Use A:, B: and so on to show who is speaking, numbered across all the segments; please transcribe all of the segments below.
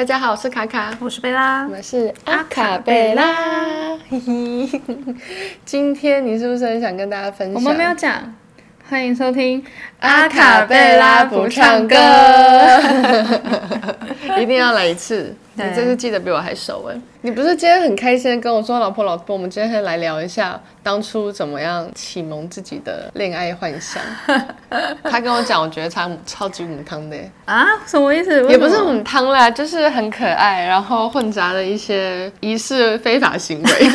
A: 大家好，我是卡卡，
B: 我是贝拉，
A: 我们是阿卡贝拉。嘿嘿，今天你是不是很想跟大家分享？
B: 我们没有讲，欢迎收听
A: 阿卡贝拉不唱歌，一定要来一次。你真是记得比我还熟哎！你不是今天很开心跟我说，老婆老婆，我们今天来聊一下当初怎么样启蒙自己的恋爱幻想。他跟我讲，我觉得他超级母汤的
B: 啊，什么意思？
A: 也不是母汤啦，就是很可爱，然后混杂了一些疑似非法行为。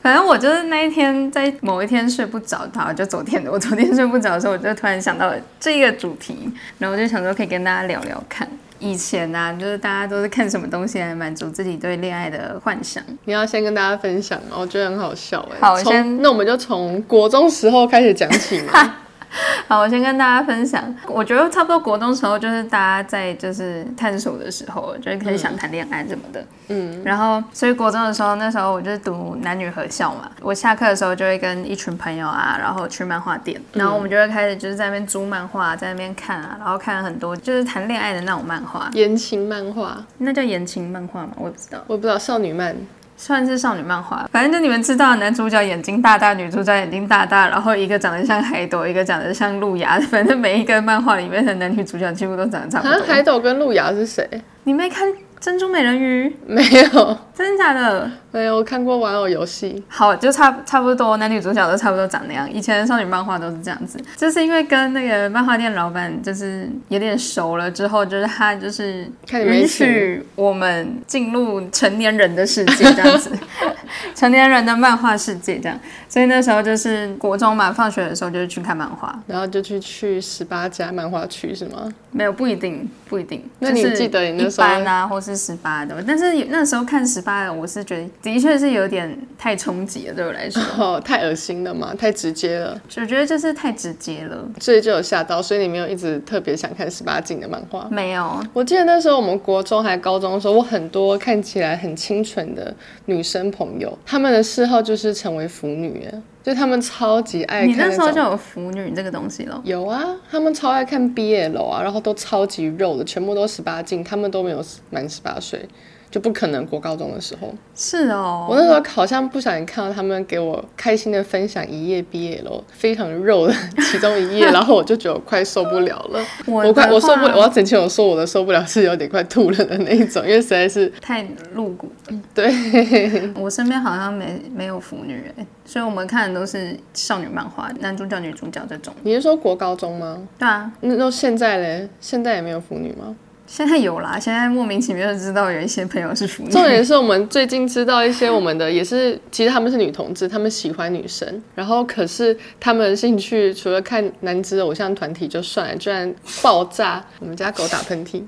B: 反正我就是那一天在某一天睡不着，好，就昨天的，我昨天睡不着的时候，我就突然想到了这个主题，然后我就想说可以跟大家聊聊看。以前、啊，就是大家都是看什么东西来满足自己对恋爱的幻想？
A: 你要先跟大家分享吗？我觉得很好笑哎。
B: 好，先
A: 那我们就从国中时候开始讲起嘛。
B: 好，我先跟大家分享，我觉得差不多国中时候就是大家在就是探索的时候，就是开始想谈恋爱什么的，嗯，然后所以国中的时候，那时候我就是读男女合校嘛，我下课的时候就会跟一群朋友啊，然后去漫画店，然后我们就会开始就是在那边租漫画，在那边看啊，然后看了很多就是谈恋爱的那种漫画，
A: 言情漫画，
B: 那叫言情漫画吗？我也不知道，
A: 我也不知道少女漫。
B: 算是少女漫画，反正就你们知道，男主角眼睛大大，女主角眼睛大大，然后一个长得像海斗，一个长得像路亚，反正每一个漫画里面的男女主角几乎都长得差不多。
A: 海斗跟路亚是谁？
B: 你没看？珍珠美人鱼
A: 没有，
B: 真的假的？
A: 没有，我看过玩偶游戏。
B: 好，就差差不多，男女主角都差不多长那样。以前的少女漫画都是这样子，就是因为跟那个漫画店老板就是有点熟了之后，就是他就是允许我们进入成年人的世界这样子，成年人的漫画世界这样。所以那时候就是国中嘛，放学的时候就是去看漫画，
A: 然后就去去十八家漫画区是吗？
B: 没有，不一定，不一定。
A: 那你记得你那时候？
B: 啊，或是。是十八的，但是那时候看十八的，我是觉得的确是有点太冲击了，对我来说，
A: 哦，太恶心了嘛，太直接了，
B: 我觉得就是太直接了，
A: 所以就有吓到，所以你没有一直特别想看十八禁的漫画？
B: 没有，
A: 我记得那时候我们国中还高中的时候，我很多看起来很清纯的女生朋友，她们的嗜好就是成为腐女。就他们超级爱看，
B: 你那时候就有腐女这个东西了？
A: 有啊，他们超爱看 BL 啊，然后都超级肉的，全部都十八禁，他们都没有满十八岁。就不可能国高中的时候
B: 是哦，
A: 我那时候好像不小心看到他们给我开心的分享一页毕业了非常肉的其中一页，然后我就觉得我快受不了了，我，我快我受不了，我要整清我说我的受不了是有点快吐了的那一种，因为实在是
B: 太露骨。
A: 对，
B: 我身边好像没没有腐女哎，所以我们看的都是少女漫画，男主角女主角这种。
A: 你是说国高中吗？
B: 对啊，
A: 那那现在嘞？现在也没有腐女吗？
B: 现在有啦，现在莫名其妙就知道有一些朋友是腐女。
A: 重点是我们最近知道一些我们的也是，其实他们是女同志，他们喜欢女生，然后可是他们的兴趣除了看男子偶像团体就算了，居然爆炸。我们家狗打喷嚏，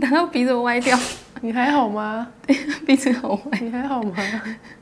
B: 打到鼻子歪掉。
A: 你还好吗？
B: 鼻子好歪，
A: 你还好吗？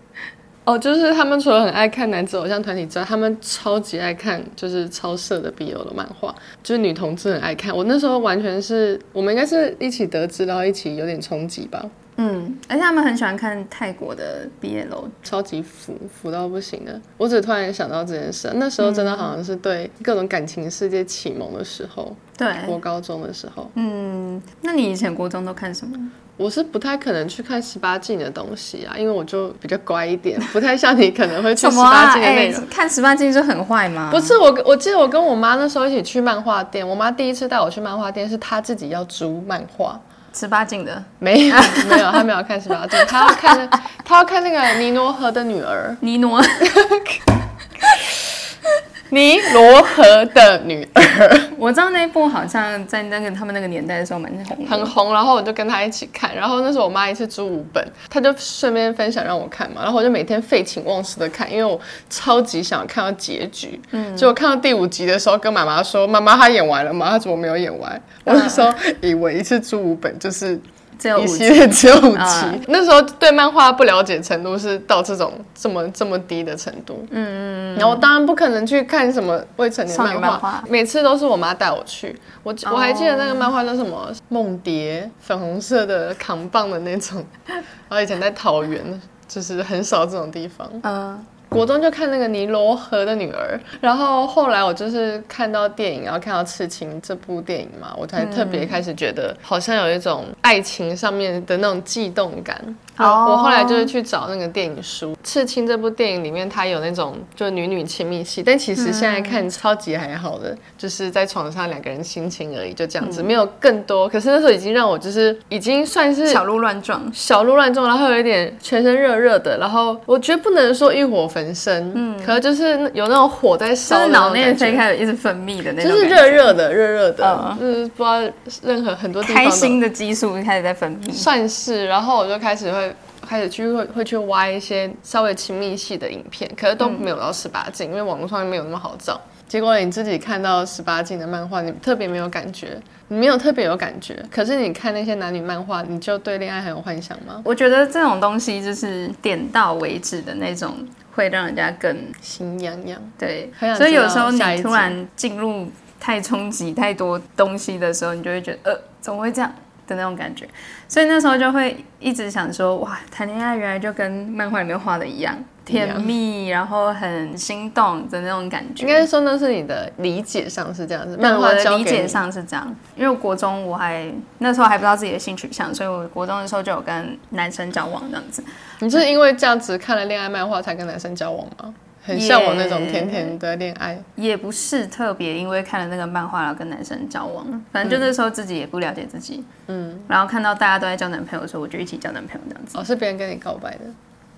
A: 哦，就是他们除了很爱看男子偶像团体之外，他们超级爱看就是超色的 BL 的漫画，就是女同志很爱看。我那时候完全是我们应该是一起得知，然后一起有点冲击吧。
B: 嗯，而且他们很喜欢看泰国的 BL，
A: 超级腐腐到不行的。我只突然想到这件事，那时候真的好像是对各种感情世界启蒙的时候。对，国高中的时候。
B: 嗯，那你以前国中都看什么？
A: 我是不太可能去看十八禁的东西啊，因为我就比较乖一点，不太像你可能会去十八禁的那种。
B: 啊欸、看十八禁就很坏吗？
A: 不是，我我记得我跟我妈那时候一起去漫画店，我妈第一次带我去漫画店是她自己要租漫画，
B: 十八禁的
A: 没有没有，她没有看十八禁，她要看她要看那个尼罗河的女儿，
B: 尼罗。
A: 尼罗河的女儿，
B: 我知道那一部好像在那个他们那个年代的时候蛮红，
A: 很红。然后我就跟他一起看，然后那时候我妈一次租五本，她就顺便分享让我看嘛。然后我就每天废寝忘食的看，因为我超级想看到结局。嗯，结果看到第五集的时候，跟妈妈说：“妈妈，她演完了吗？她怎么没有演完？”我那时候以为一次租五本就是。
B: 只有五集，
A: 只有五集。Uh, 那时候对漫画不了解程度是到这种这么这么低的程度。嗯嗯。然后我当然不可能去看什么未成年漫画，漫每次都是我妈带我去。我、oh. 我还记得那个漫画叫什么《梦蝶》，粉红色的扛棒的那种。然后以前在桃园，就是很少这种地方。嗯。Uh. 国中就看那个尼罗河的女儿，然后后来我就是看到电影，然后看到《刺青》这部电影嘛，我才特别开始觉得好像有一种爱情上面的那种悸动感。好，我后来就是去找那个电影书，《刺青》这部电影里面它有那种就女女亲密戏，但其实现在看超级还好的，就是在床上两个人亲亲而已，就这样子，没有更多。可是那时候已经让我就是已经算是
B: 小鹿乱撞，
A: 小鹿乱撞，然后有一点全身热热的，然后我觉得不能说欲火焚身，嗯，可能就是有那种火在烧，
B: 就是脑内啡开始一直分泌的那种，
A: 就是热热的，热热的，就是不知道任何很多地方
B: 开心的激素开始在分泌，
A: 算是，然后我就开始会。开始去会会去挖一些稍微亲密系的影片，可是都没有到十八禁，因为网络上面没有那么好找。结果你自己看到十八禁的漫画，你特别没有感觉，你没有特别有感觉。可是你看那些男女漫画，你就对恋爱很有幻想吗？
B: 我觉得这种东西就是点到为止的那种，会让人家更
A: 心痒痒。
B: 对，所以有时候你突然进入太冲击太多东西的时候，你就会觉得，呃，怎么会这样？的那种感觉，所以那时候就会一直想说，哇，谈恋爱原来就跟漫画里面画的一样，甜蜜，然后很心动的那种感觉。
A: 应该说那是你的理解上是这样子，
B: 漫画的理解上是这样。因为国中我还那时候还不知道自己的性取向，所以我国中的时候就有跟男生交往这样子。
A: 你是因为这样子看了恋爱漫画才跟男生交往吗？很向往那种甜甜的恋爱，
B: 也不是特别因为看了那个漫画然后跟男生交往，反正就那时候自己也不了解自己，嗯，然后看到大家都在交男朋友的时候，我就一起交男朋友这样子。
A: 哦，是别人跟你告白的？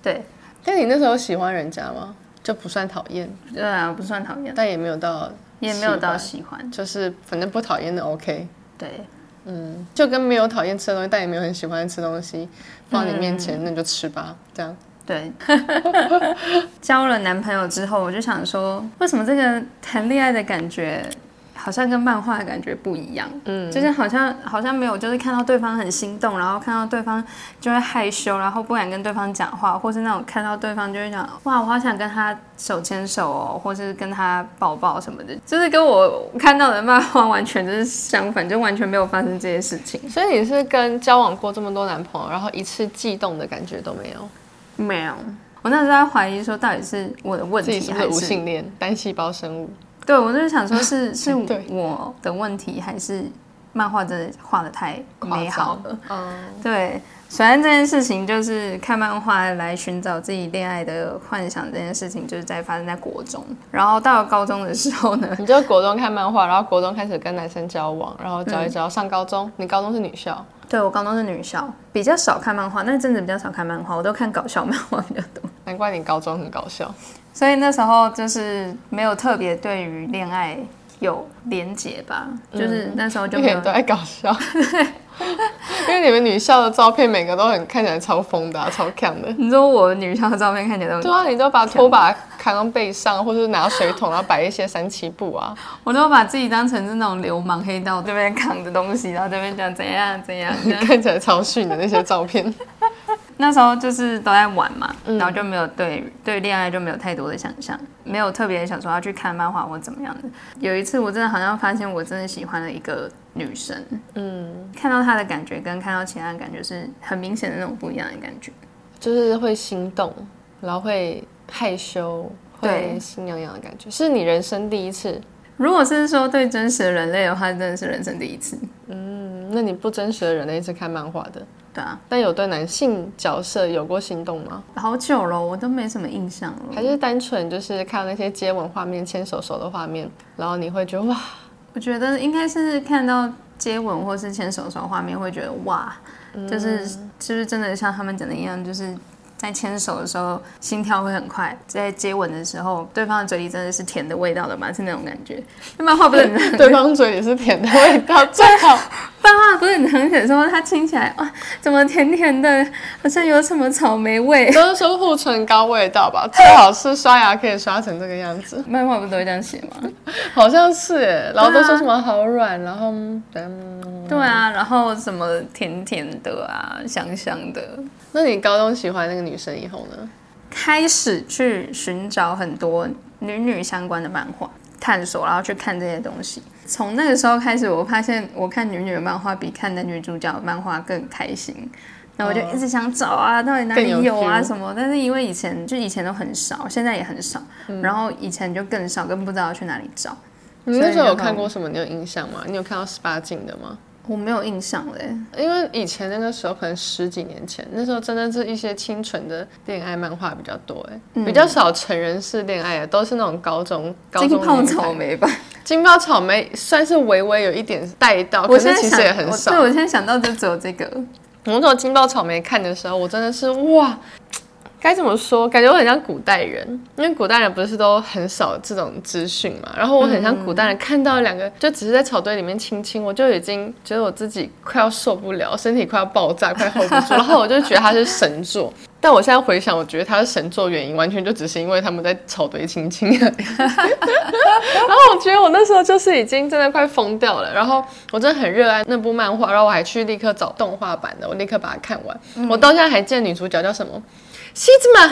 B: 对。
A: 但你那时候喜欢人家吗？就不算讨厌？
B: 对啊，不算讨厌，
A: 但也没有到，
B: 也没有到喜欢，
A: 就是反正不讨厌的 OK。
B: 对，
A: 嗯，就跟没有讨厌吃的东西，但也没有很喜欢吃东西，放你面前，那你就吃吧，这样。
B: 对，交了男朋友之后，我就想说，为什么这个谈恋爱的感觉好像跟漫画的感觉不一样？嗯，就是好像好像没有，就是看到对方很心动，然后看到对方就会害羞，然后不敢跟对方讲话，或是那种看到对方就会想，哇，我好想跟他手牵手哦，或是跟他抱抱什么的，就是跟我看到的漫画完全就是相反，就完全没有发生这些事情。
A: 所以你是跟交往过这么多男朋友，然后一次悸动的感觉都没有？
B: 没有，我那时候在怀疑说，到底是我的问题，
A: 是不是无性恋、单细胞生物？
B: 对，我就是想说是，是是我的问题，还是漫画真的画的太美好了？嗯，对。反正这件事情就是看漫画来寻找自己恋爱的幻想，这件事情就是在发生在国中。然后到了高中的时候呢，
A: 你就国中看漫画，然后国中开始跟男生交往，然后交一交，上高中。你高中是女校？
B: 对，我高中是女校，比较少看漫画，那阵子比较少看漫画，我都看搞笑漫画比较多。
A: 难怪你高中很搞笑。
B: 所以那时候就是没有特别对于恋爱有连结吧，就是那时候就没有
A: 都爱搞笑。因为你们女校的照片每个都很看起来超疯的、啊，超强的。
B: 你说我女校的照片看起来都
A: 对啊，你都把拖把扛到背上，或者是拿水桶，然后摆一些三七步啊。
B: 我都把自己当成是那种流氓黑道这边扛着东西，然后这边讲怎样怎样，
A: 看起来超逊的那些照片。
B: 那时候就是都在玩嘛，然后就没有对对恋爱就没有太多的想象，没有特别想说要去看漫画或怎么样的。有一次我真的好像发现我真的喜欢了一个女生，嗯，看到她的感觉跟看到其他的感觉是很明显的那种不一样的感觉，
A: 就是会心动，然后会害羞，会心痒痒的感觉，是你人生第一次。
B: 如果是说对真实的人类的话，真的是人生第一次。
A: 嗯，那你不真实的人类是看漫画的。
B: 对啊，
A: 但有对男性角色有过心动吗？
B: 好久了，我都没什么印象了。
A: 还是单纯就是看到那些接吻画面、牵手手的画面，然后你会觉得哇？
B: 我觉得应该是看到接吻或是牵手手画面，会觉得哇，就是是不是真的像他们讲的一样，就是。在牵手的时候，心跳会很快；在接吻的时候，对方的嘴里真的是甜的味道的嘛？是那种感觉。漫画不是很
A: 对方嘴里是甜的味道，最好。
B: 漫画不是很常写说他亲起来哇，怎么甜甜的，好像有什么草莓味。
A: 都 是说护唇膏味道吧？最好是刷牙可以刷成这个样子。
B: 漫画不都会这样写吗？
A: 好像是哎，然后都说什么好软，然后嗯，
B: 对啊，然后什么甜甜的啊，香香的。
A: 那你高中喜欢那个女生以后呢？
B: 开始去寻找很多女女相关的漫画，探索，然后去看这些东西。从那个时候开始，我发现我看女女的漫画比看男女主角的漫画更开心。然后我就一直想找啊，到底哪里有啊什么？但是因为以前就以前都很少，现在也很少，嗯、然后以前就更少，更不知道去哪里找。
A: 你那时候有看过什么？你有印象吗？你有看到十八禁的吗？
B: 我没有印象嘞，
A: 因为以前那个时候可能十几年前，那时候真的是一些清纯的恋爱漫画比较多，哎、嗯，比较少成人式恋爱的，都是那种高中高中。
B: 金爆草莓吧，
A: 金爆草莓算是微微有一点带到，可是其实也很少。
B: 对，我现在想到就只有这个。
A: 我那时候金爆草莓看的时候，我真的是哇。该怎么说？感觉我很像古代人，因为古代人不是都很少这种资讯嘛。然后我很像古代人，看到两个就只是在草堆里面亲亲，我就已经觉得我自己快要受不了，身体快要爆炸，快 hold 不住。然后我就觉得他是神作，但我现在回想，我觉得他是神作原因完全就只是因为他们在草堆亲亲。然后我觉得我那时候就是已经真的快疯掉了。然后我真的很热爱那部漫画，然后我还去立刻找动画版的，我立刻把它看完。嗯、我到现在还记得女主角叫什么。西子玛，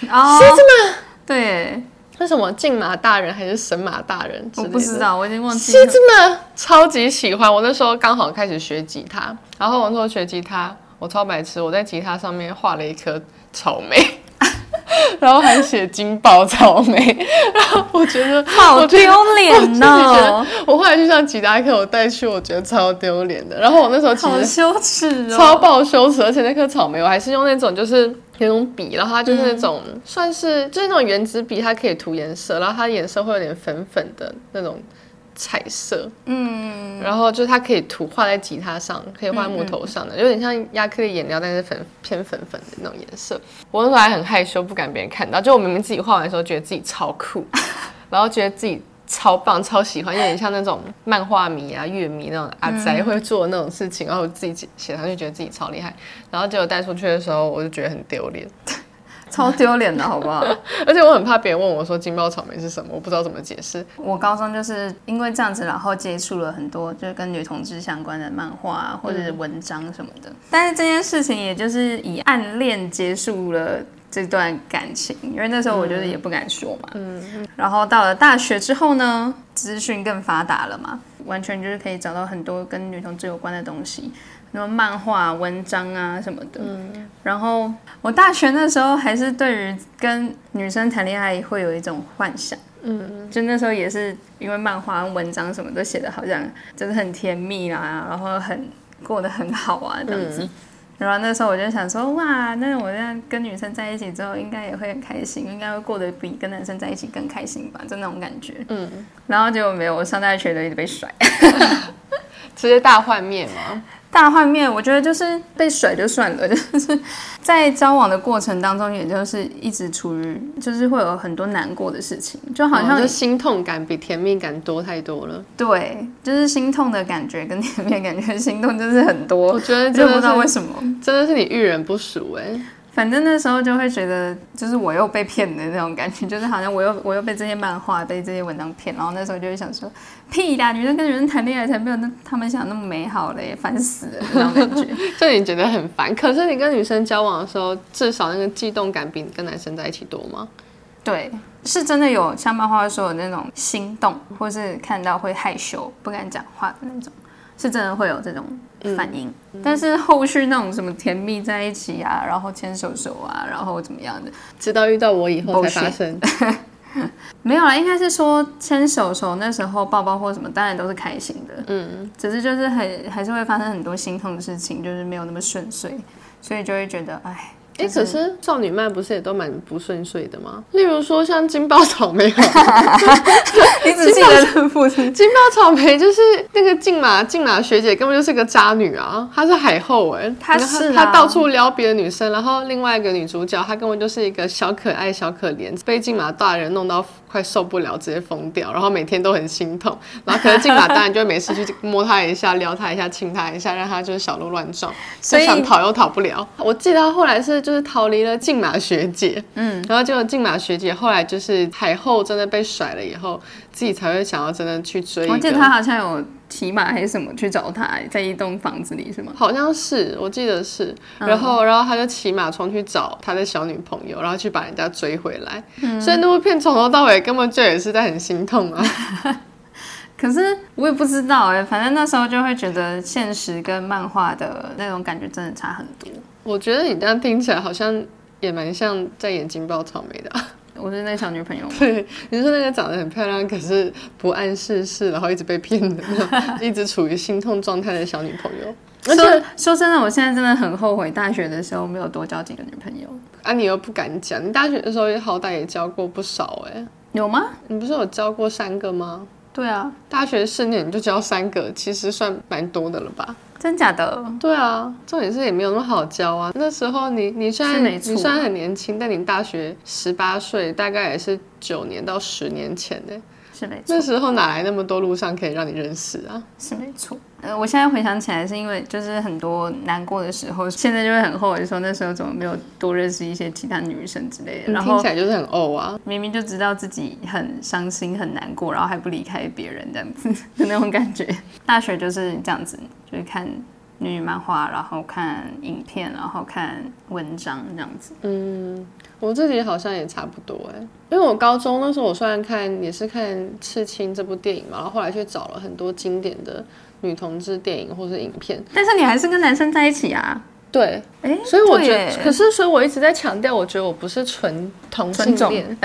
A: 西子马，
B: 对，
A: 是什么竞马大人还是神马大人？
B: 我不知道，我已经忘记。
A: 西子马超级喜欢，我那时候刚好开始学吉他，然后我那时候学吉他，我超白痴，我在吉他上面画了一颗草莓。然后还写金爆草莓，然后我觉得
B: 好丢脸哦！
A: 我后来去上吉他课，我带去，我觉得超丢脸的。然后我那时候其实
B: 好羞耻哦，
A: 超爆羞耻，而且那颗草莓我还是用那种就是那种笔，然后它就是那种、嗯、算是就是那种原子笔，它可以涂颜色，然后它颜色会有点粉粉的那种。彩色，嗯，然后就是它可以涂画在吉他上，可以画在木头上的，嗯嗯、有点像亚克力颜料，但是粉偏粉粉的那种颜色。我那时候还很害羞，不敢别人看到。就我明明自己画完的时候，觉得自己超酷，然后觉得自己超棒、超喜欢，有点像那种漫画迷啊、乐迷那种阿宅会做的那种事情。然后我自己写上去，觉得自己超厉害。然后结果带出去的时候，我就觉得很丢脸。
B: 超丢脸的，好不好？
A: 而且我很怕别人问我说“金包草莓”是什么，我不知道怎么解释。
B: 我高中就是因为这样子，然后接触了很多就是跟女同志相关的漫画或者是文章什么的。嗯、但是这件事情也就是以暗恋结束了这段感情，因为那时候我觉得也不敢说嘛。嗯。然后到了大学之后呢，资讯更发达了嘛，完全就是可以找到很多跟女同志有关的东西。什么漫画、文章啊什么的，嗯、然后我大学那时候还是对于跟女生谈恋爱会有一种幻想，嗯，就那时候也是因为漫画、文章什么都写的好像就是很甜蜜啊，然后很过得很好啊这样子，嗯、然后那时候我就想说，哇，那我这样跟女生在一起之后，应该也会很开心，应该会过得比跟男生在一起更开心吧，就那种感觉，嗯，然后结果没有，我上大学就一直被甩，
A: 直接大幻灭吗？
B: 大换面，我觉得就是被甩就算了，就是在交往的过程当中，也就是一直处于，就是会有很多难过的事情，就好像、
A: 心痛感比甜蜜感多太多了。
B: 对，就是心痛的感觉跟甜蜜的感觉，心痛就是很多。
A: 我觉得
B: 就不知道为什么，
A: 真的是你遇人不淑哎、欸。
B: 反正那时候就会觉得，就是我又被骗的那种感觉，就是好像我又我又被这些漫画、被这些文章骗，然后那时候就会想说，屁啦，女生跟女生谈恋爱才没有那他们想那么美好嘞，烦死了那种感觉，
A: 就你觉得很烦。可是你跟女生交往的时候，至少那个悸动感比你跟男生在一起多吗？
B: 对，是真的有像漫画说的那种心动，或是看到会害羞不敢讲话的那种，是真的会有这种。反应，嗯、但是后续那种什么甜蜜在一起啊，然后牵手手啊，然后怎么样的，
A: 直到遇到我以后才发生。
B: 没有啦，应该是说牵手手那时候抱抱或什么，当然都是开心的。嗯，只是就是很还是会发生很多心痛的事情，就是没有那么顺遂，所以就会觉得哎。
A: 哎、欸，可是少女漫不是也都蛮不顺遂的吗？例如说像金爆 草莓，
B: 你只记得这部分。
A: 金爆草莓就是那个静马静马学姐根本就是个渣女啊！她是海后哎、欸，
B: 她是
A: 她到处撩别的女生，然后另外一个女主角她根本就是一个小可爱小可怜，被静马大人弄到快受不了，直接疯掉，然后每天都很心痛。然后可是静马大人就会没事去摸她一下，撩她一下，亲她一下，让她就是小鹿乱撞，所以想逃又逃不了。我记得她后来是。就是逃离了静马学姐，嗯，然后结果竞马学姐后来就是海后真的被甩了以后，自己才会想要真的去追。
B: 我记得他好像有骑马还是什么去找他，在一栋房子里是吗？
A: 好像是，我记得是。然后，然后他就骑马冲去找他的小女朋友，然后去把人家追回来。嗯，所以那部片从头到尾根本就也是在很心痛啊。
B: 可是我也不知道哎，反正那时候就会觉得现实跟漫画的那种感觉真的差很多。
A: 我觉得你这样听起来好像也蛮像在演金爆草莓的、啊。
B: 我是那个小女朋友。
A: 对，你说那个长得很漂亮，可是不谙世事，然后一直被骗的，一直处于心痛状态的小女朋友。而 且
B: 说，说真的，我现在真的很后悔大学的时候没有多交几个女朋友。
A: 啊，你又不敢讲，你大学的时候也好歹也交过不少哎、欸。
B: 有吗？
A: 你不是有交过三个吗？
B: 对啊，大
A: 学四年你就交三个，其实算蛮多的了吧？
B: 真假的？
A: 对啊，重点是也没有那么好教啊。那时候你你虽然你虽然很年轻，但你大学十八岁，大概也是九年到十年前呢。
B: 是没错。
A: 那时候哪来那么多路上可以让你认识啊？
B: 是没错。呃，我现在回想起来，是因为就是很多难过的时候，现在就会很后悔说那时候怎么没有多认识一些其他女生之类的。然后
A: 听起来就是很怄啊，
B: 明明就知道自己很伤心很难过，然后还不离开别人这样子的 那种感觉。大学就是这样子，就是看女女漫画，然后看影片，然后看文章这样子。
A: 嗯，我自己好像也差不多哎，因为我高中那时候我虽然看也是看《刺青》这部电影嘛，然后后来去找了很多经典的。女同志电影或是影片，
B: 但是你还是跟男生在一起啊？
A: 对，哎，所以我觉得，可是所以我一直在强调，我觉得我不是纯同性恋，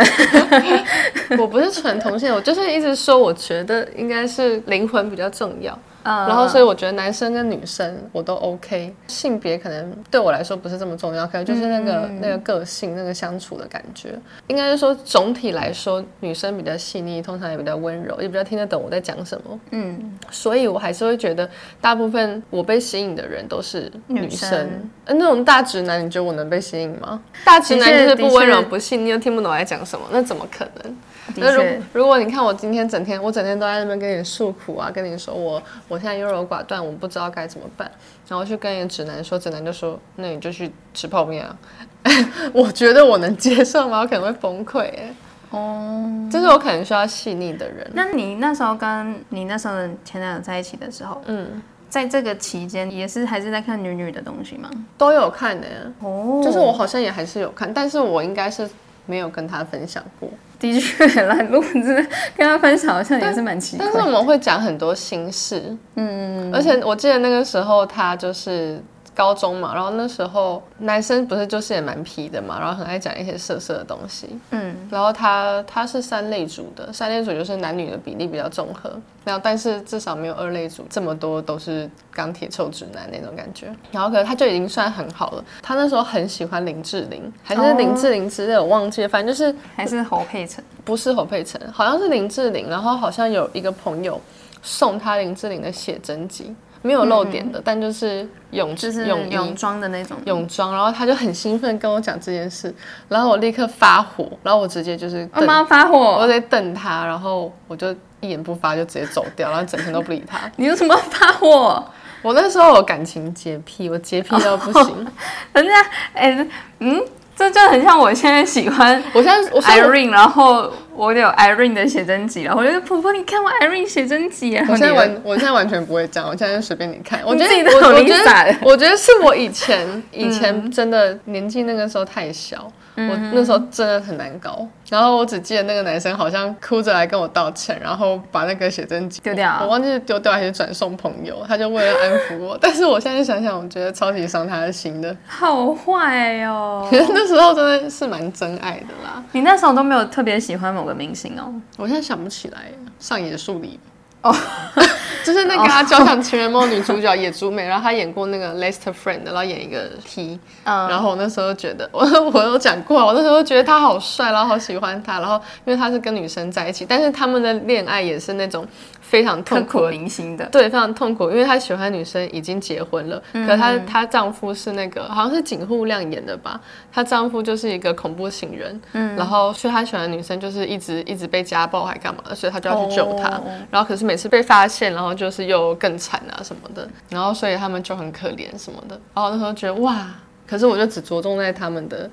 A: 我不是纯同性，我就是一直说，我觉得应该是灵魂比较重要。Uh, 然后，所以我觉得男生跟女生我都 OK，性别可能对我来说不是这么重要，可能就是那个、嗯、那个个性、那个相处的感觉。应该是说总体来说，女生比较细腻，通常也比较温柔，也比较听得懂我在讲什么。嗯，所以我还是会觉得，大部分我被吸引的人都是女生。女生呃，那种大直男，你觉得我能被吸引吗？大直男就是不温柔、不细腻，又听不懂我在讲什么，那怎么可能？那如如果你看我今天整天，我整天都在那边跟你诉苦啊，跟你说我我现在优柔寡断，我不知道该怎么办，然后去跟一个直男说，直男就说，那你就去吃泡面啊。我觉得我能接受吗？我可能会崩溃哎。哦，这是我可能需要细腻的人。
B: 那你那时候跟你那时候的前男友在一起的时候，嗯，在这个期间也是还是在看女女的东西吗？
A: 都有看的。哦，就是我好像也还是有看，但是我应该是没有跟他分享过。的确，来录制跟他分享好像也是蛮奇怪的。但是我们会讲很多心事，嗯，而且我记得那个时候他就是。高中嘛，然后那时候男生不是就是也蛮皮的嘛，然后很爱讲一些色色的东西，嗯，然后他他是三类组的，三类组就是男女的比例比较综合，然后但是至少没有二类组这么多都是钢铁臭直男那种感觉，然后可能他就已经算很好了，他那时候很喜欢林志玲，还是林志玲之类，我忘记了，反正就是
B: 还是侯佩岑，
A: 不是侯佩岑，好像是林志玲，然后好像有一个朋友送他林志玲的写真集。没有露点的，嗯、但就是泳
B: 就是泳泳装的那种
A: 泳装，然后他就很兴奋跟我讲这件事，然后我立刻发火，然后我直接就是
B: 干嘛发火？
A: 我在瞪他，然后我就一言不发就直接走掉，然后整天都不理他。
B: 你为什么发火？
A: 我那时候我感情洁癖，我洁癖到不行。
B: 人家哎嗯。这就很像我现在喜欢，
A: 我现在我
B: Irene，然后我有 Irene 的写真集，然后我觉得婆婆，你看我 Irene 写真集啊。
A: 我现在完，我现在完全不会这样，我现在就随便你看。我觉得
B: 我觉得
A: 我觉得是我以前 以前真的年纪那个时候太小。我那时候真的很难搞，然后我只记得那个男生好像哭着来跟我道歉，然后把那个写真集
B: 丢掉，
A: 我忘记是丢掉还是转送朋友，他就为了安抚我。但是我现在想想，我觉得超级伤他的心的，
B: 好坏哦。
A: 可 是那时候真的是蛮真爱的啦。
B: 你那时候都没有特别喜欢某个明星哦？
A: 我现在想不起来，上野树里。哦，就是那个他交响情人梦女主角野猪妹，然后她演过那个 Last Friend，然后演一个 T，嗯，然后我那时候觉得我我有讲过，我那时候觉得他好帅，然后好喜欢他，然后因为他是跟女生在一起，但是他们的恋爱也是那种。非常痛苦。
B: 铭心的，
A: 对，非常痛苦，因为她喜欢女生已经结婚了，嗯、可她她丈夫是那个好像是井户亮演的吧，她丈夫就是一个恐怖情人，嗯，然后所以她喜欢的女生就是一直一直被家暴还干嘛的，所以她就要去救她，哦、然后可是每次被发现，然后就是又更惨啊什么的，然后所以他们就很可怜什么的，然后那时候觉得哇，可是我就只着重在他们的。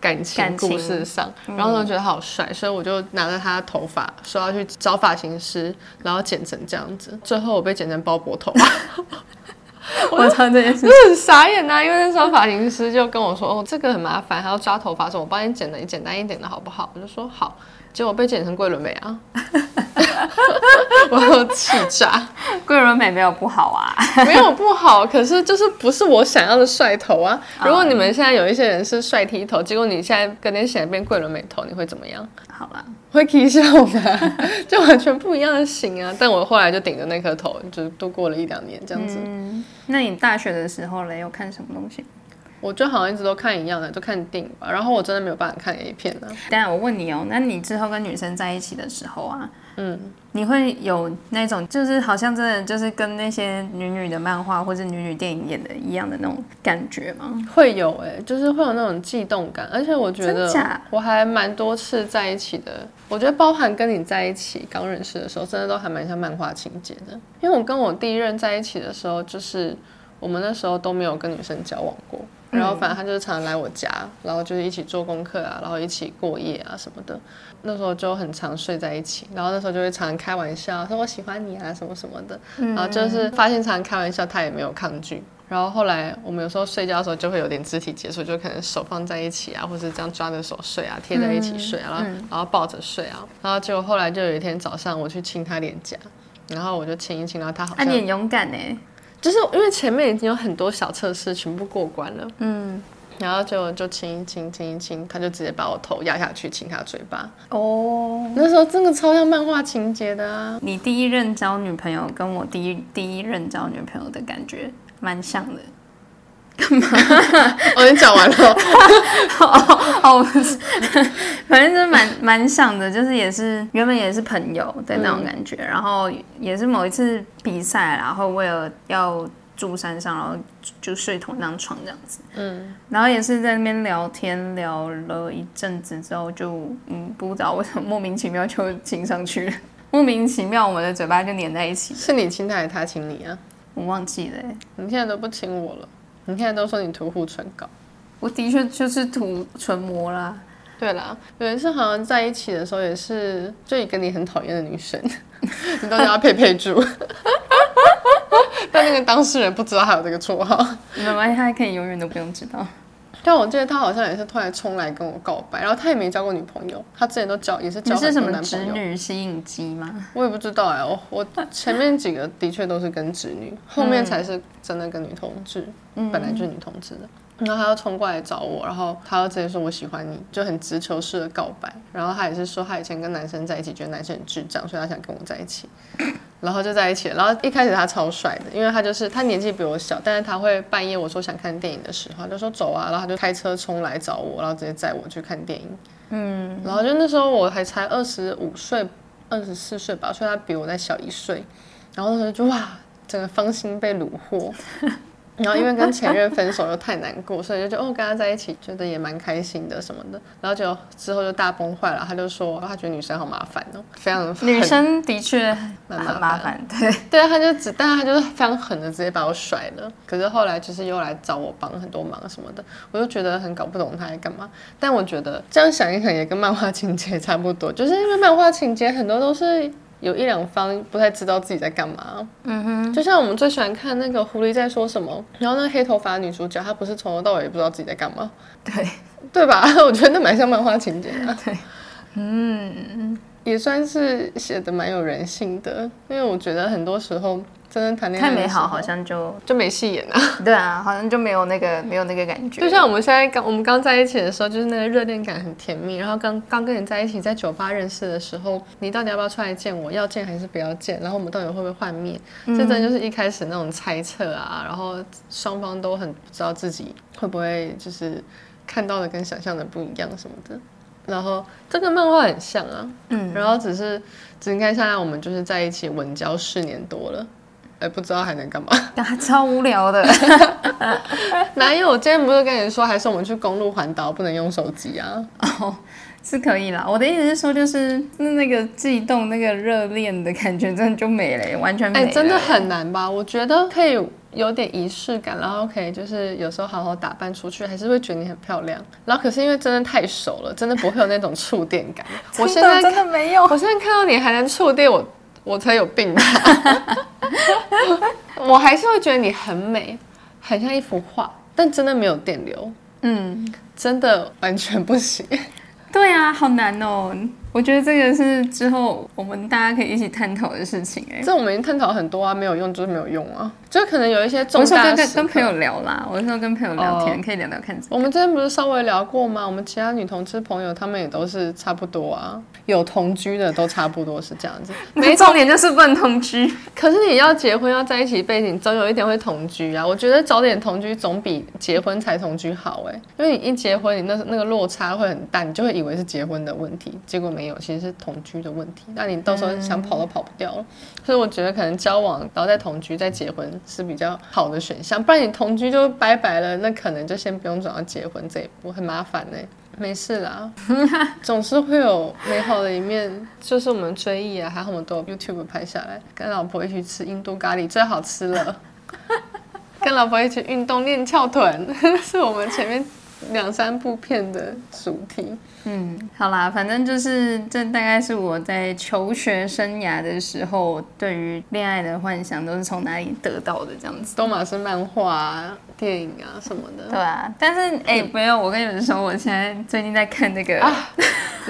A: 感情故事上，然后呢，觉得好帅，嗯、所以我就拿着他的头发说要去找发型师，然后剪成这样子。最后我被剪成包脖头，
B: 我操，这件事
A: 很傻眼呐、啊！因为那时候发型师就跟我说：“哦，这个很麻烦，还要抓头发，说我帮你剪的，你简单一点的好不好？”我就说好，结果被剪成桂纶镁啊。我要气炸。
B: 桂纶镁没有不好啊，
A: 没有不好，可是就是不是我想要的帅头啊。如果你们现在有一些人是帅 T 头，结果你现在跟那显变桂纶镁头，你会怎么样？
B: 好了，
A: 会起笑的，就完全不一样的型啊。但我后来就顶着那颗头，就度过了一两年这样子。
B: 嗯，那你大学的时候嘞，有看什么东西？
A: 我就好像一直都看一样的，就看电影吧。然后我真的没有办法看 A 片了。
B: 当然，我问你哦，那你之后跟女生在一起的时候啊，嗯，你会有那种就是好像真的就是跟那些女女的漫画或者女女电影演的一样的那种感觉吗？
A: 会有哎、欸，就是会有那种悸动感。而且我觉得我还蛮多次在一起的。我觉得包含跟你在一起刚认识的时候，真的都还蛮像漫画情节的。因为我跟我第一任在一起的时候，就是我们那时候都没有跟女生交往过。然后反正他就是常常来我家，然后就是一起做功课啊，然后一起过夜啊什么的。那时候就很常睡在一起，然后那时候就会常常开玩笑，说我喜欢你啊什么什么的。然后就是发现常常开玩笑，他也没有抗拒。然后后来我们有时候睡觉的时候就会有点肢体接触，就可能手放在一起啊，或是这样抓着手睡啊，贴在一起睡啊，然后然后抱着睡啊。然后结果后来就有一天早上我去亲他脸颊，然后我就亲一亲，然后他好像
B: 啊，你很勇敢呢。
A: 就是因为前面已经有很多小测试全部过关了，嗯，然后就就亲一亲亲一亲，他就直接把我头压下去亲他嘴巴。哦，那时候真的超像漫画情节的啊！你
B: 第一任交女朋友跟我第一第一任交女朋友的感觉蛮像的。
A: 干嘛？我 已经讲完了。
B: 哦哦，反正就是蛮蛮像的，就是也是原本也是朋友的那种感觉，嗯、然后也是某一次比赛，然后为了要住山上，然后就睡同一张床这样子。嗯，然后也是在那边聊天聊了一阵子之后就，就嗯不知道为什么莫名其妙就亲上去了，莫名其妙我们的嘴巴就粘在一起。
A: 是你亲他还是他亲你啊？
B: 我忘记了、欸，
A: 你现在都不亲我了。你现在都说你涂护唇膏，
B: 我的确就是涂唇膜啦。
A: 对啦，有一次好像在一起的时候也是，就一个你很讨厌的女生，你都叫她佩佩猪。但那个当事人不知道还有这个绰号，
B: 没关系，他还可以永远都不用知道。
A: 但我记得他好像也是突然冲来跟我告白，然后他也没交过女朋友，他之前都交也是交很多男朋友。你是什么直
B: 女吸引机吗？
A: 我也不知道哎、欸，我我前面几个的确都是跟直女，后面才是真的跟女同志，嗯、本来就是女同志的。然后他要冲过来找我，然后他要直接说我喜欢你，就很直球式的告白。然后他也是说他以前跟男生在一起，觉得男生很智障，所以他想跟我在一起。然后就在一起了。然后一开始他超帅的，因为他就是他年纪比我小，但是他会半夜我说想看电影的时候，他就说走啊，然后他就开车冲来找我，然后直接载我去看电影。嗯，然后就那时候我还才二十五岁，二十四岁吧，所以他比我再小一岁。然后那时候就哇，整个芳心被虏获。然后因为跟前任分手又太难过，所以就觉得哦跟他在一起觉得也蛮开心的什么的。然后就之后就大崩坏了，他就说他觉得女生好麻烦哦，非常
B: 女生的确蛮麻烦，对
A: 对啊，他就只但是他就是非常狠的直接把我甩了。可是后来就是又来找我帮很多忙什么的，我就觉得很搞不懂他在干嘛。但我觉得这样想一想也跟漫画情节差不多，就是因为漫画情节很多都是。有一两方不太知道自己在干嘛，嗯哼，就像我们最喜欢看那个狐狸在说什么，然后那个黑头发女主角她不是从头到尾也不知道自己在干嘛，
B: 对，
A: 对吧？我觉得那蛮像漫画情节的，
B: 对，嗯，
A: 也算是写的蛮有人性的，因为我觉得很多时候。真的谈恋爱
B: 太美好，好像就
A: 就没戏演了。
B: 对啊，好像就没有那个没有那个感觉。
A: 就像我们现在刚我们刚在一起的时候，就是那个热恋感很甜蜜。然后刚刚跟你在一起，在酒吧认识的时候，你到底要不要出来见我？要见还是不要见？然后我们到底会不会换面？这真的就是一开始那种猜测啊。然后双方都很不知道自己会不会就是看到的跟想象的不一样什么的。然后这个漫画很像啊，嗯。然后只是只你看，现在我们就是在一起稳交四年多了。哎，不知道还能干嘛？
B: 他超无聊的。
A: 哪有？我今天不是跟你说，还是我们去公路环岛不能用手机啊？
B: 哦，是可以啦。我的意思是说，就是那个悸动、那个热恋的感觉，真的就没了，完全没了。哎，
A: 真的很难吧？我觉得可以有点仪式感，然后可以就是有时候好好打扮出去，还是会觉得你很漂亮。然后可是因为真的太熟了，真的不会有那种触电感。我现在
B: 真的没有。
A: 我现在看到你还能触电我。我才有病吧！我还是会觉得你很美，很像一幅画，但真的没有电流。嗯，真的完全不行。
B: 对啊，好难哦。我觉得这个是之后我们大家可以一起探讨的事情哎。
A: 这我们已经探讨很多啊，没有用就是没有用啊，就可能有一些重大
B: 的。我说跟跟朋友聊啦，我说跟朋友聊天、哦、可以聊聊看。
A: 我们之前不是稍微聊过吗？我们其他女同志朋友，她们也都是差不多啊，有同居的都差不多是这样子。
B: 没 重点就是不能同居，
A: 可是你要结婚要在一起背景，总有一天会同居啊。我觉得早点同居总比结婚才同居好哎，因为你一结婚，你那那个落差会很大，你就会以为是结婚的问题，结果没有，其实是同居的问题。那你到时候想跑都跑不掉了。嗯、所以我觉得可能交往然后再同居再结婚是比较好的选项，不然你同居就拜拜了，那可能就先不用走到结婚这一步，很麻烦呢。没事啦，总是会有美好的一面，就是我们追忆啊，还好我们都有 YouTube 拍下来，跟老婆一起吃印度咖喱最好吃了，跟老婆一起运动练翘臀，是我们前面两三部片的主题。
B: 嗯，好啦，反正就是这大概是我在求学生涯的时候对于恋爱的幻想都是从哪里得到的这样子。
A: 都马是漫画、啊、电影啊什么的。
B: 对啊，但是哎，没有、嗯，我跟你们说，我现在最近在看那个。啊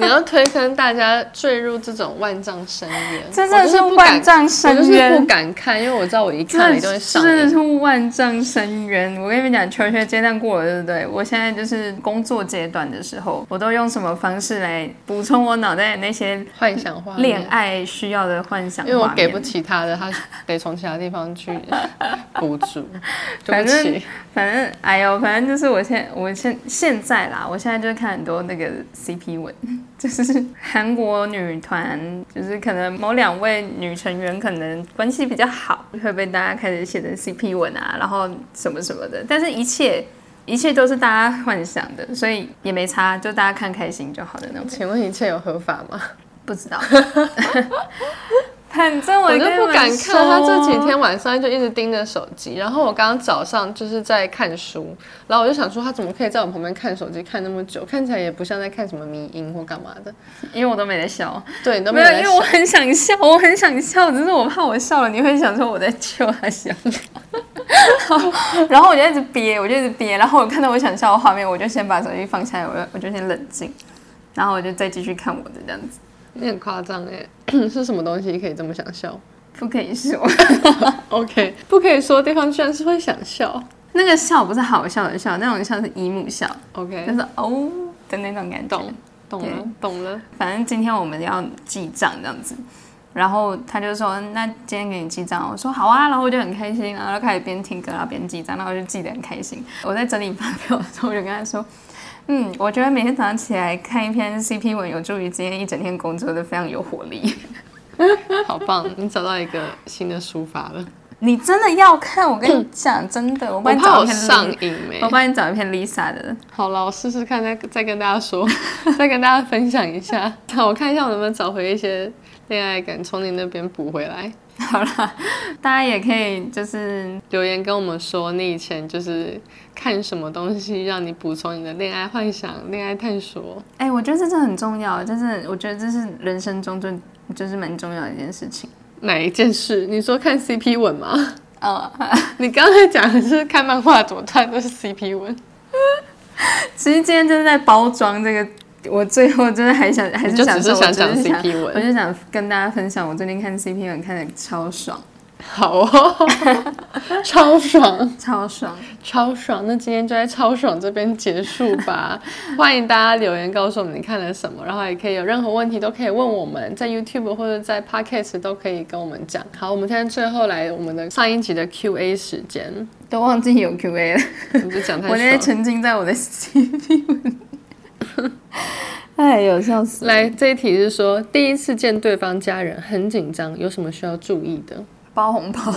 A: 你要推坑大家坠入这种万丈深渊，
B: 真的是万丈深渊，
A: 我就是不敢看，因为我知道我一看你就会上瘾。真的
B: 是万丈深渊。我跟你们讲，求学阶段过了，对不对？我现在就是工作阶段的时候，我都用什么方式来补充我脑袋那些
A: 幻想画
B: 恋爱需要的幻想？
A: 因为我给不起他的，他得从其他地方去补足。
B: 反正反正，哎呦，反正就是我现我现现在啦，我现在就是看很多那个 CP 文。就是韩国女团，就是可能某两位女成员可能关系比较好，会被大家开始写成 CP 文啊，然后什么什么的。但是，一切一切都是大家幻想的，所以也没差，就大家看开心就好的那种。
A: 请问一切有合法吗？
B: 不知道。反正我，
A: 我就不敢看，他这几天晚上就一直盯着手机。然后我刚刚早上就是在看书，然后我就想说他怎么可以在我旁边看手机看那么久？看起来也不像在看什么迷音或干嘛的，
B: 因为我都没在笑。
A: 对，你都没有，
B: 因为我很想笑，我很想笑，只是我怕我笑了你会想说我在笑他笑。然后我就一直憋，我就一直憋。然后我看到我想笑的画面，我就先把手机放下来，我就我就先冷静，然后我就再继续看我的这样子。
A: 你很夸张哎，是什么东西可以这么想笑？
B: 不可以说。
A: OK，不可以说，对方居然是会想笑。
B: 那个笑不是好笑的笑，那种笑是姨母笑。
A: OK，
B: 就是哦的那种感觉。
A: 懂，懂了，懂了。
B: 反正今天我们要记账这样子，然后他就说：“那今天给你记账。”我说：“好啊。”然后我就很开心，然后就开始边听歌然后边记账，然后我就记得很开心。我在整理发票的时候，我就跟他说。嗯，我觉得每天早上起来看一篇 CP 文，有助于今天一整天工作都非常有活力。
A: 好棒，你找到一个新的抒发了。
B: 你真的要看？我跟你讲，真的，我帮你找一篇
A: 上瘾。
B: 我帮你找一篇 Lisa 的。
A: 好了，我试试看，再再跟大家说，再跟大家分享一下。好，我看一下我能不能找回一些恋爱感，从你那边补回来。
B: 好了，大家也可以就是
A: 留言跟我们说，你以前就是看什么东西让你补充你的恋爱幻想、恋爱探索。
B: 哎、欸，我觉得这是很重要，就是我觉得这是人生中最就是蛮重要的一件事情。
A: 哪一件事？你说看 CP 文吗？哦、oh. 你刚才讲的是看漫画，怎么突然都是 CP 文？
B: 其实今天就是在包装这个。我最后真的还想还是想说，
A: 我就想讲 CP 文，
B: 我就想跟大家分享，我最近看 CP 文看的超爽，
A: 好哦，超爽，
B: 超爽，
A: 超爽。那今天就在超爽这边结束吧。欢迎大家留言告诉我们你看了什么，然后也可以有任何问题都可以问我们，在 YouTube 或者在 Podcast 都可以跟我们讲。好，我们现在最后来我们的上一集的 QA 时间，
B: 都忘记有 QA 了，
A: 我就讲太，
B: 我那天沉浸在我的 CP 文。哎，有笑死！
A: 来，这一题是说，第一次见对方家人很紧张，有什么需要注意的？
B: 包红包。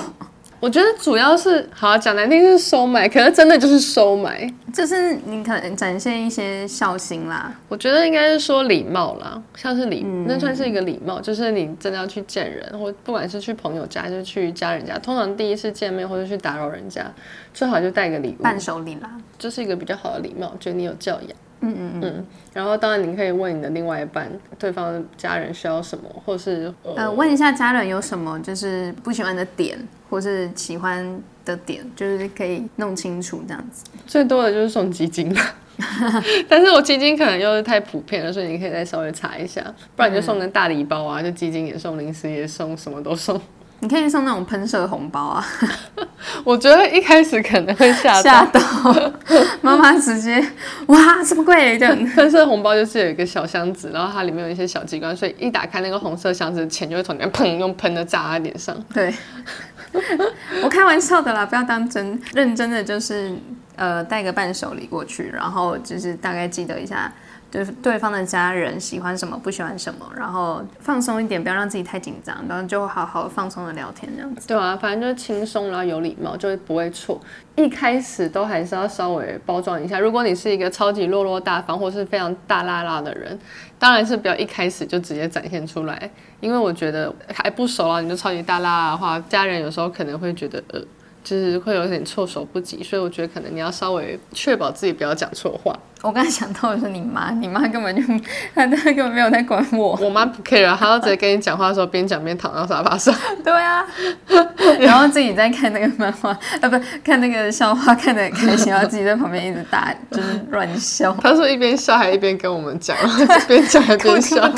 A: 我觉得主要是，好讲难听是收买，可是真的就是收买，
B: 就是你可能展现一些孝心啦。
A: 我觉得应该是说礼貌啦，像是礼、嗯，那算是一个礼貌，就是你真的要去见人，或不管是去朋友家，就是去家人家，通常第一次见面或者去打扰人家，最好就带个礼物，
B: 伴手礼啦，
A: 就是一个比较好的礼貌，觉得你有教养。嗯嗯嗯，然后当然你可以问你的另外一半，对方的家人需要什么，或是
B: 呃，呃问一下家人有什么就是不喜欢的点，或是喜欢的点，就是可以弄清楚这样子。
A: 最多的就是送基金了，但是我基金可能又是太普遍了，所以你可以再稍微查一下，不然你就送个大礼包啊，就基金也送，零食也送，什么都送。
B: 你可以送那种喷射红包啊！
A: 我觉得一开始可能会吓
B: 吓到 妈妈，直接哇，这么贵的
A: 喷射红包就是有一个小箱子，然后它里面有一些小机关，所以一打开那个红色箱子，钱就会从里面砰用喷的炸在脸上。
B: 对，我开玩笑的啦，不要当真，认真的就是呃带个伴手礼过去，然后就是大概记得一下。对对方的家人喜欢什么，不喜欢什么，然后放松一点，不要让自己太紧张，然后就好好放松的聊天这样子。
A: 对啊，反正就是轻松，然后有礼貌，就不会错。一开始都还是要稍微包装一下。如果你是一个超级落落大方，或是非常大剌剌的人，当然是不要一开始就直接展现出来，因为我觉得还不熟啊，你就超级大剌剌的话，家人有时候可能会觉得呃。就是会有点措手不及，所以我觉得可能你要稍微确保自己不要讲错话。
B: 我刚才想到的是你妈，你妈根本就她她根本没有在管我。
A: 我妈不 care，她要直接跟你讲话的时候边讲边躺到沙发上。
B: 对啊，然后自己在看那个漫画，啊不看那个笑话，看得很开心，然后自己在旁边一直打，就是乱笑。
A: 她说一边笑还一边跟我们讲，边讲还边 笑。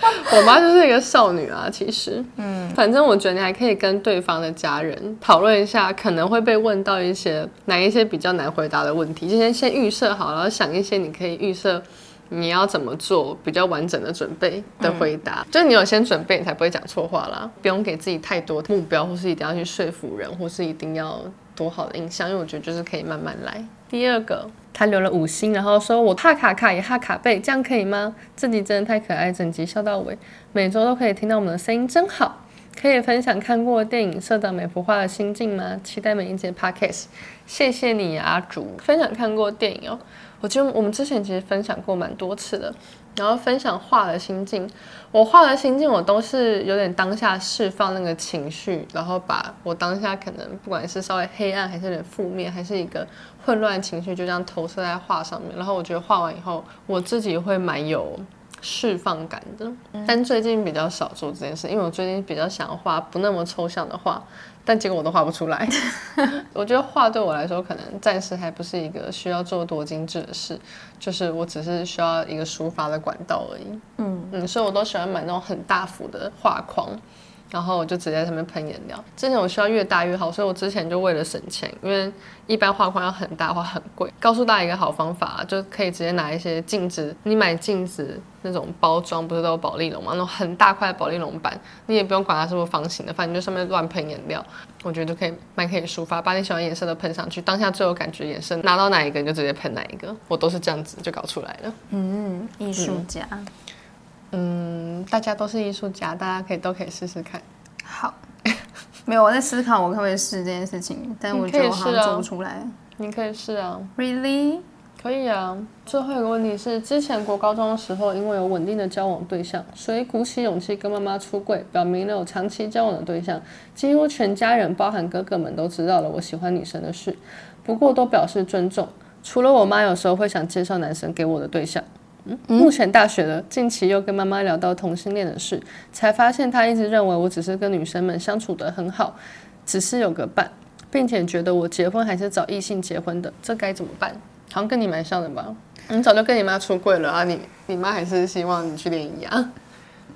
A: 我妈就是一个少女啊，其实，嗯，反正我觉得你还可以跟对方的家人讨论一下，可能会被问到一些哪一些比较难回答的问题，就先先预设好，然后想一些你可以预设你要怎么做比较完整的准备的回答，嗯、就是你有先准备，你才不会讲错话啦，不用给自己太多目标，或是一定要去说服人，或是一定要多好的印象，因为我觉得就是可以慢慢来。第二个。他留了五星，然后说我哈卡卡也哈卡贝，这样可以吗？自己真的太可爱，整集笑到尾，每周都可以听到我们的声音，真好。可以分享看过电影《社长每幅画》的心境吗？期待每一节 podcast。谢谢你阿竹，分享看过电影哦。我觉得我们之前其实分享过蛮多次的。然后分享画的心境，我画的心境，我都是有点当下释放那个情绪，然后把我当下可能不管是稍微黑暗，还是有点负面，还是一个混乱情绪，就这样投射在画上面。然后我觉得画完以后，我自己会蛮有释放感的。但最近比较少做这件事，因为我最近比较想画不那么抽象的画。但结果我都画不出来。我觉得画对我来说，可能暂时还不是一个需要做多精致的事，就是我只是需要一个抒发的管道而已。嗯嗯，所以我都喜欢买那种很大幅的画框。然后我就直接在上面喷颜料。之前我需要越大越好，所以我之前就为了省钱，因为一般画框要很大的话很贵。告诉大家一个好方法，就可以直接拿一些镜子，你买镜子那种包装不是都有保丽龙吗？那种很大块的保丽龙板，你也不用管它是不是方形的，反正就上面乱喷颜料，我觉得就可以蛮可以抒发，把你喜欢颜色的喷上去，当下最有感觉颜色拿到哪一个你就直接喷哪一个，我都是这样子就搞出来了。
B: 嗯，艺术家。嗯
A: 嗯，大家都是艺术家，大家可以都可以试试看。
B: 好，没有我在思考我可不可以试这件事情，但我觉得我好像做不出来。
A: 你可以试啊
B: ，Really？
A: 可以啊。最后一个问题是，之前国高中的时候，因为有稳定的交往对象，所以鼓起勇气跟妈妈出柜，表明了有长期交往的对象，几乎全家人，包含哥哥们都知道了我喜欢女生的事，不过都表示尊重，除了我妈有时候会想介绍男生给我的对象。目前大学了，近期又跟妈妈聊到同性恋的事，才发现她一直认为我只是跟女生们相处得很好，只是有个伴，并且觉得我结婚还是找异性结婚的，这该怎么办？好像跟你蛮像的吧？你早就跟你妈出柜了啊，你你妈还是希望你去联谊啊？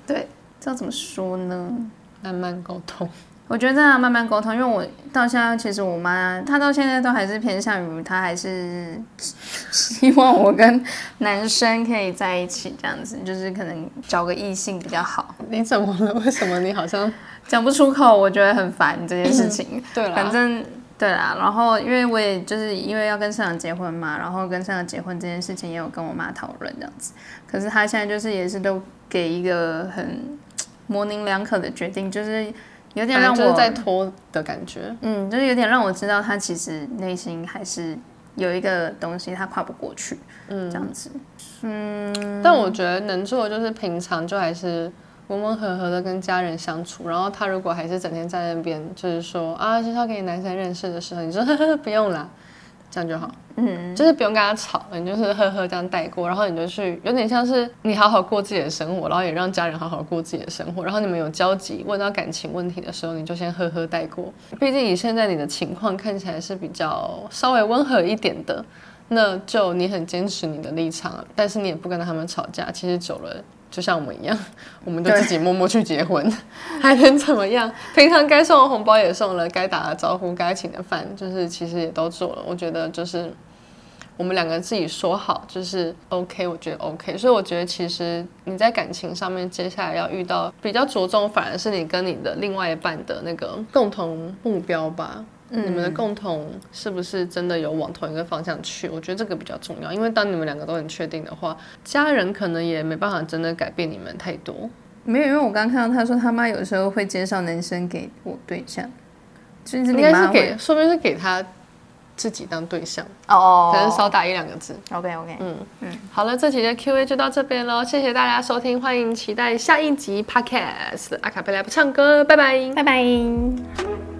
B: 对，这要怎么说呢？
A: 慢慢沟通。
B: 我觉得这样慢慢沟通，因为我到现在其实我妈她到现在都还是偏向于她还是希望我跟男生可以在一起这样子，就是可能找个异性比较好。
A: 你怎么了？为什么你好像
B: 讲不出口？我觉得很烦这件事情。
A: 对了，
B: 反正对啦。然后因为我也就是因为要跟社长结婚嘛，然后跟社长结婚这件事情也有跟我妈讨论这样子。可是她现在就是也是都给一个很模棱两可的决定，就是。有点让我
A: 在拖的感觉，
B: 嗯，就是有点让我知道他其实内心还是有一个东西他跨不过去，嗯，这样子，嗯。
A: 但我觉得能做的就是平常就还是温温和和的跟家人相处，然后他如果还是整天在那边就是说啊，介绍给你男生认识的时候，你说呵呵 不用啦。这样就好，嗯，就是不用跟他吵，你就是呵呵这样带过，然后你就去，有点像是你好好过自己的生活，然后也让家人好好过自己的生活，然后你们有交集，问到感情问题的时候，你就先呵呵带过。毕竟以现在你的情况看起来是比较稍微温和一点的，那就你很坚持你的立场，但是你也不跟他们吵架。其实久了，就像我们一样，我们就自己默默去结婚，还能怎么样？平常该送的红包也送了，该打的招呼、该请的饭，就是其实也都做了。我觉得就是我们两个自己说好，就是 OK，我觉得 OK。所以我觉得其实你在感情上面，接下来要遇到比较着重，反而是你跟你的另外一半的那个共同目标吧。你们的共同是不是真的有往同一个方向去？我觉得这个比较重要，因为当你们两个都很确定的话，家人可能也没办法真的改变你们太多。
B: 没有，因为我刚看到他说他妈有时候会介绍男生给我对象，
A: 就是应该是给，说不定是给他自己当对象
B: 哦，
A: 可能少打一两个字。
B: OK OK，嗯嗯，
A: 好了，这期的 Q&A 就到这边喽，谢谢大家收听，欢迎期待下一集 Podcast 阿卡贝拉不唱歌，拜拜，
B: 拜拜。